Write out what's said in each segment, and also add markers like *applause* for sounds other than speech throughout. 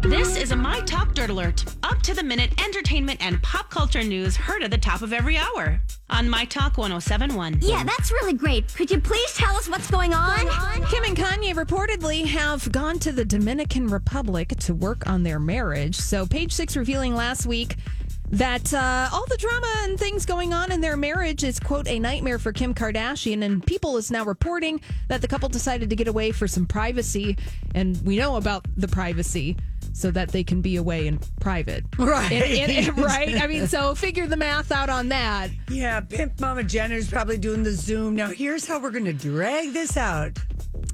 dirt. This is a My Talk Dirt Alert. Up to the minute entertainment and pop culture news heard at the top of every hour on My Talk 1071. Yeah, that's really great. Could you please tell us what's going on? Kim and Kanye reportedly have gone to the Dominican Republic to work on their marriage. So, page six revealing last week that uh, all the drama and things going on in their marriage is, quote, a nightmare for Kim Kardashian. And People is now reporting that the couple decided to get away for some privacy. And we know about the privacy so that they can be away in private. *laughs* Right. And- and- and- *laughs* right. I mean, so figure the math out on that. Yeah, Pimp Mama Jenner's probably doing the Zoom. Now, here's how we're going to drag this out.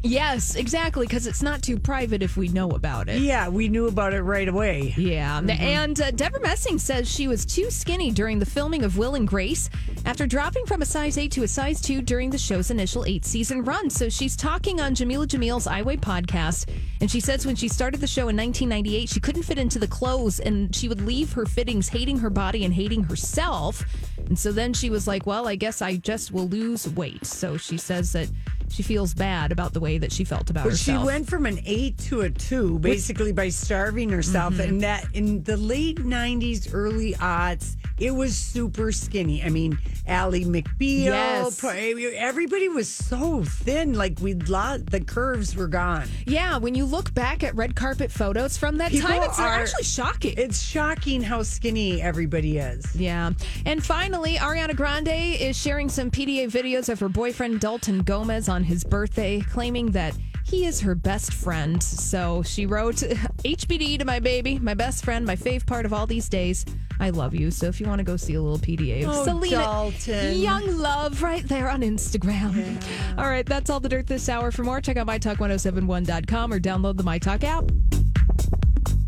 Yes, exactly. Because it's not too private if we know about it. Yeah, we knew about it right away. Yeah. And uh, Debra Messing says she was too skinny during the filming of Will and Grace after dropping from a size 8 to a size 2 during the show's initial eight season run. So she's talking on Jameela Jamil's I Weigh podcast. And she says when she started the show in 1998, she couldn't fit into the clothes and she would leave her fittings hating her body and hating herself. And so then she was like, well, I guess I just will lose weight. So she says that she feels bad about the way that she felt about But she went from an eight to a two, basically by starving herself. Mm-hmm. And that in the late '90s, early aughts, it was super skinny. I mean, Ally McBeal, Yes. everybody was so thin. Like we lot the curves were gone. Yeah, when you look back at red carpet photos from that People time, it's are- actually shocking. It's shocking how skinny everybody is. yeah. And finally, Ariana Grande is sharing some PDA videos of her boyfriend Dalton Gomez on his birthday, claiming that he is her best friend. So she wrote, HBD to my baby, my best friend, my fave part of all these days. I love you. So if you want to go see a little PDA of Oh, Selena Dalton. Young Love right there on Instagram. All right, that's all the dirt this hour. For more, check out mytalk1071.com or download the MyTalk app.